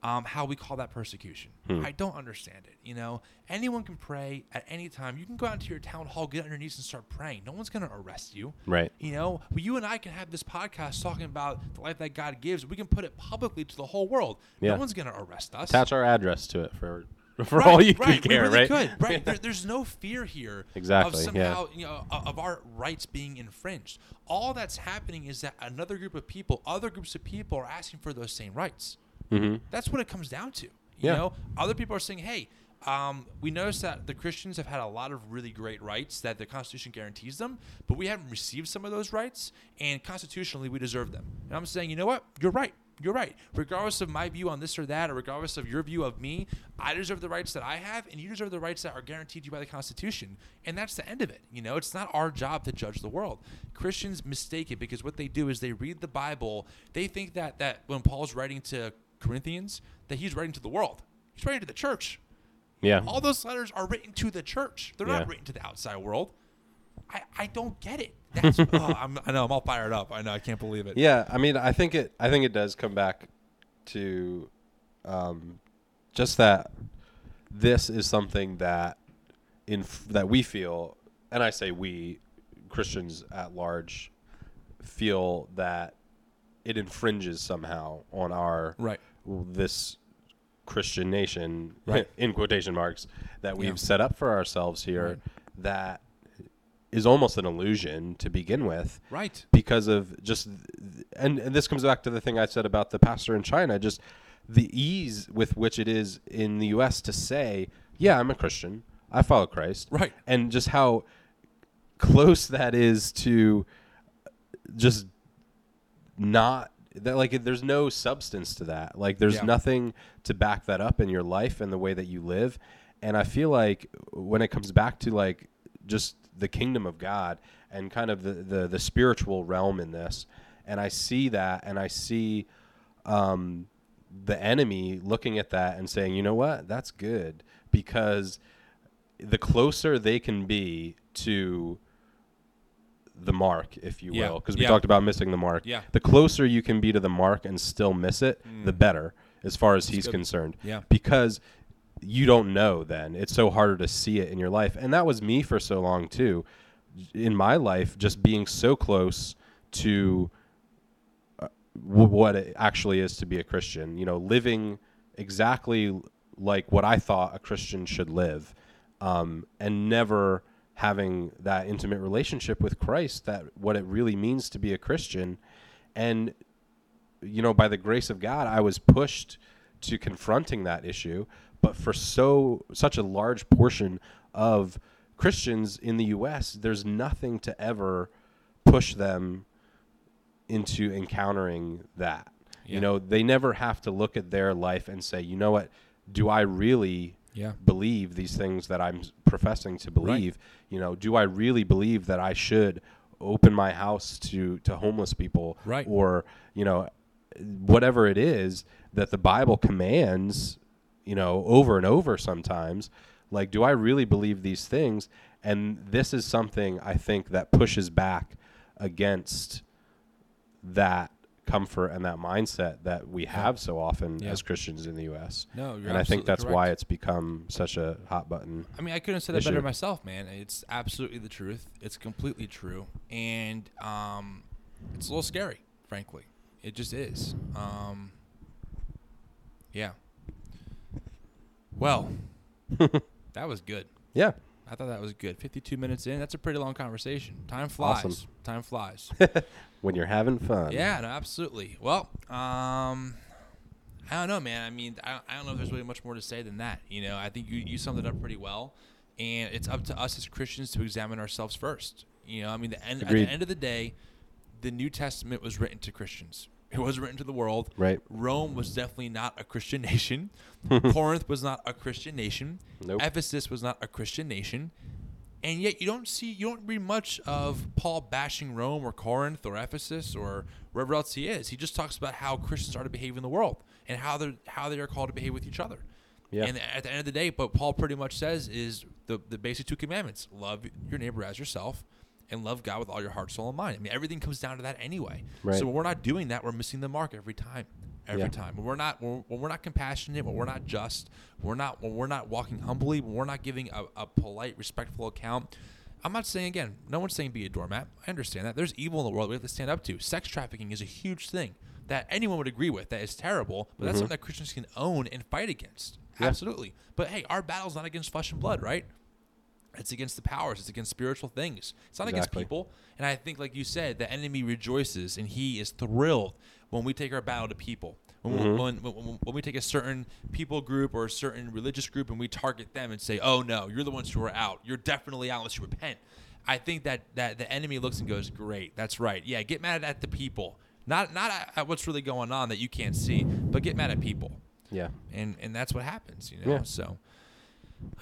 um, how we call that persecution. Hmm. I don't understand it. You know, anyone can pray at any time. You can go out into your town hall, get on your knees, and start praying. No one's going to arrest you. Right. You know, well, you and I can have this podcast talking about the life that God gives. We can put it publicly to the whole world. Yeah. No one's going to arrest us. Attach our address to it for for Right, all you right, care, really right? Could, right. There, there's no fear here Exactly, of somehow you know of our rights being infringed. All that's happening is that another group of people, other groups of people, are asking for those same rights. Hmm That's what it comes down to. You Yeah. know, other people are saying, "Hey, um, we noticed that the Christians have had a lot of really great rights that the Constitution guarantees them, but we haven't received some of those rights, and constitutionally we deserve them." And I'm saying, you know what? You're right. You're right. Regardless of my view on this or that, or regardless of your view of me, I deserve the rights that I have, and you deserve the rights that are guaranteed to you by the Constitution. And that's the end of it. You know, it's not our job to judge the world. Christians mistake it because what they do is they read the Bible. They think that that when Paul's writing to Corinthians, that he's writing to the world. He's writing to the church. Yeah. All those letters are written to the church. They're Yeah. not written to the outside world. I, I don't get it. That's oh, I'm, I know I'm all fired up. I know I can't believe it. Yeah, I mean, I think it. I think it does come back to um, just that this is something that in that we feel, and I say we Christians at large feel that it infringes somehow on our Right. This Christian nation Right. in quotation marks that we've Yeah. set up for ourselves here Right. that is almost an illusion to begin with Right. because of just and, and this comes back to the thing I said about the pastor in China just the ease with which it is in the US to say yeah I'm a Christian I follow Christ Right. and just how close that is to just not that like there's no substance to that. Like there's Yeah. nothing to back that up in your life and the way that you live. And i feel like when it comes back to like just the kingdom of god and kind of the the, the spiritual realm in this and i see that and i see um the enemy looking at that and saying you know what? That's good. Because the closer they can be to the mark, if you Yeah. will, because we Yeah. talked about missing the mark. Yeah. The closer you can be to the mark and still miss it, the better, as far as he's good. concerned. Yeah. Because you don't know then. It's so harder to see it in your life. And that was me for so long too. In my life, just being so close to uh, w- what it actually is to be a Christian, you know, living exactly like what I thought a Christian should live, um, and never having that intimate relationship with Christ, that what it really means to be a Christian. And, you know, by the grace of God, I was pushed to confronting that issue. But for so such a large portion of Christians in the U.S., there's nothing to ever push them into encountering that. Yeah. You know, they never have to look at their life and say, you know what, do I really Yeah. believe these things that I'm professing to believe? You know, do I really believe that I should open my house to to homeless people Right. or, you know, whatever it is that the Bible commands, you know, over and over sometimes, like do I really believe these things? And this is something I think that pushes back against that comfort and that mindset that we have so often Yeah. as Christians in the US. No, you're and I think that's correct. why it's become such a hot button. I mean, I couldn't have said that better myself, man. It's absolutely the truth. It's completely true, and um, it's a little scary, frankly. It just is. Um, yeah. Well, that was good. Yeah. I thought that was good. 52 minutes in. That's a pretty long conversation. Time flies. Awesome. Time flies. When you're having fun. Yeah, no, absolutely. Well, um, I don't know, man. I mean, I, I don't know if there's really much more to say than that. You know, I think you, you summed it up pretty well, and it's up to us as Christians to examine ourselves first. You know, I mean, the end, at the end of the day, the New Testament was written to Christians. It was written to the world. Right. Rome was definitely not a Christian nation. Corinth was not a Christian nation. Nope. Ephesus was not a Christian nation. And yet you don't see you don't read much of Paul bashing Rome or Corinth or Ephesus or wherever else he is. He just talks about how Christians are to behave in the world and how they how they are called to behave with each other. Yeah. And at the end of the day, what Paul pretty much says is the the basic two commandments: love your neighbor as yourself, and love God with all your heart, soul, and mind. I mean, everything comes down to that anyway. Right. So when we're not doing that, we're missing the mark every time. Every Yeah. time. When we're not when when we're not compassionate, when we're not just, we're not when we're not walking humbly, when we're not giving a, a polite, respectful account. I'm not saying again, no one's saying be a doormat. I understand that. There's evil in the world we have to stand up to. Sex trafficking is a huge thing that anyone would agree with. That is terrible, but that's mm-hmm. something that Christians can own and fight against. Yeah. Absolutely. But hey, our battle's not against flesh and blood, right? It's against the powers. It's against spiritual things. It's not against people. And I think, like you said, the enemy rejoices and he is thrilled when we take our battle to people. When, Mm-hmm. when, when, when we take a certain people group or a certain religious group and we target them and say, "Oh no, you're the ones who are out. You're definitely out unless you repent." I think that that the enemy looks and goes, "Great, that's right. Yeah, get mad at the people. Not not at, at what's really going on that you can't see, but get mad at people, Yeah. and and that's what happens, you know. Yeah. So,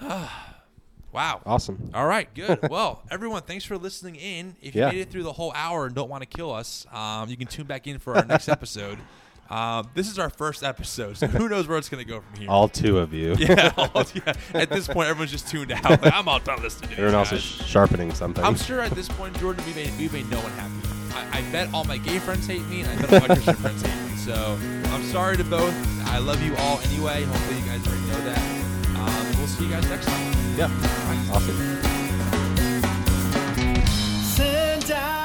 wow. Awesome. All right, good. well, everyone, thanks for listening in. If you Yeah. made it through the whole hour and don't want to kill us, um, you can tune back in for our next episode. Um, this is our first episode, so who knows where it's going to go from here. All two of you. yeah, all- yeah. At this point, everyone's just tuned out. Like, I'm all done listening to Everyone else is sharpening something. I'm sure at this point, Jordan, we made, we made no one happy. I, I bet all my gay friends hate me, and I bet all my Christian friends hate me. So I'm sorry to both. I love you all anyway. Hopefully, you guys already know that we'll see you guys next time. Yeah. Awesome. Send out.